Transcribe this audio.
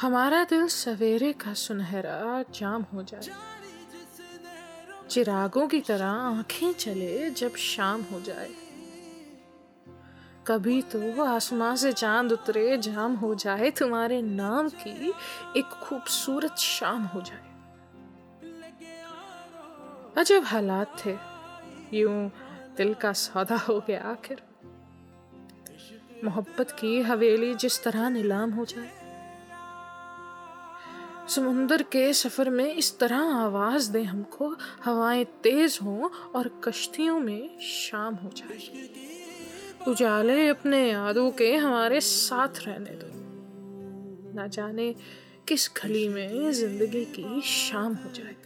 हमारा दिल सवेरे का सुनहरा जाम हो जाए। चिरागों की तरह आँखें चले जब शाम हो जाए। कभी तो आसमां से चाँद उतरे, जाम हो जाए। तुम्हारे नाम की एक खूबसूरत शाम हो जाए। अजब हालात थे। यूँ दिल का सौदा हो गया आखिर। मोहब्बत की हवेली जिस तरह नीलाम हो जाए। समुंदर के सफ़र में इस तरह आवाज़ दे हमको, हवाएँ तेज हों और कश्तियों में शाम हो जाए। उजाले अपने यादों के हमारे साथ रहने दो। ना जाने किस खली में ज़िंदगी की शाम हो जाए।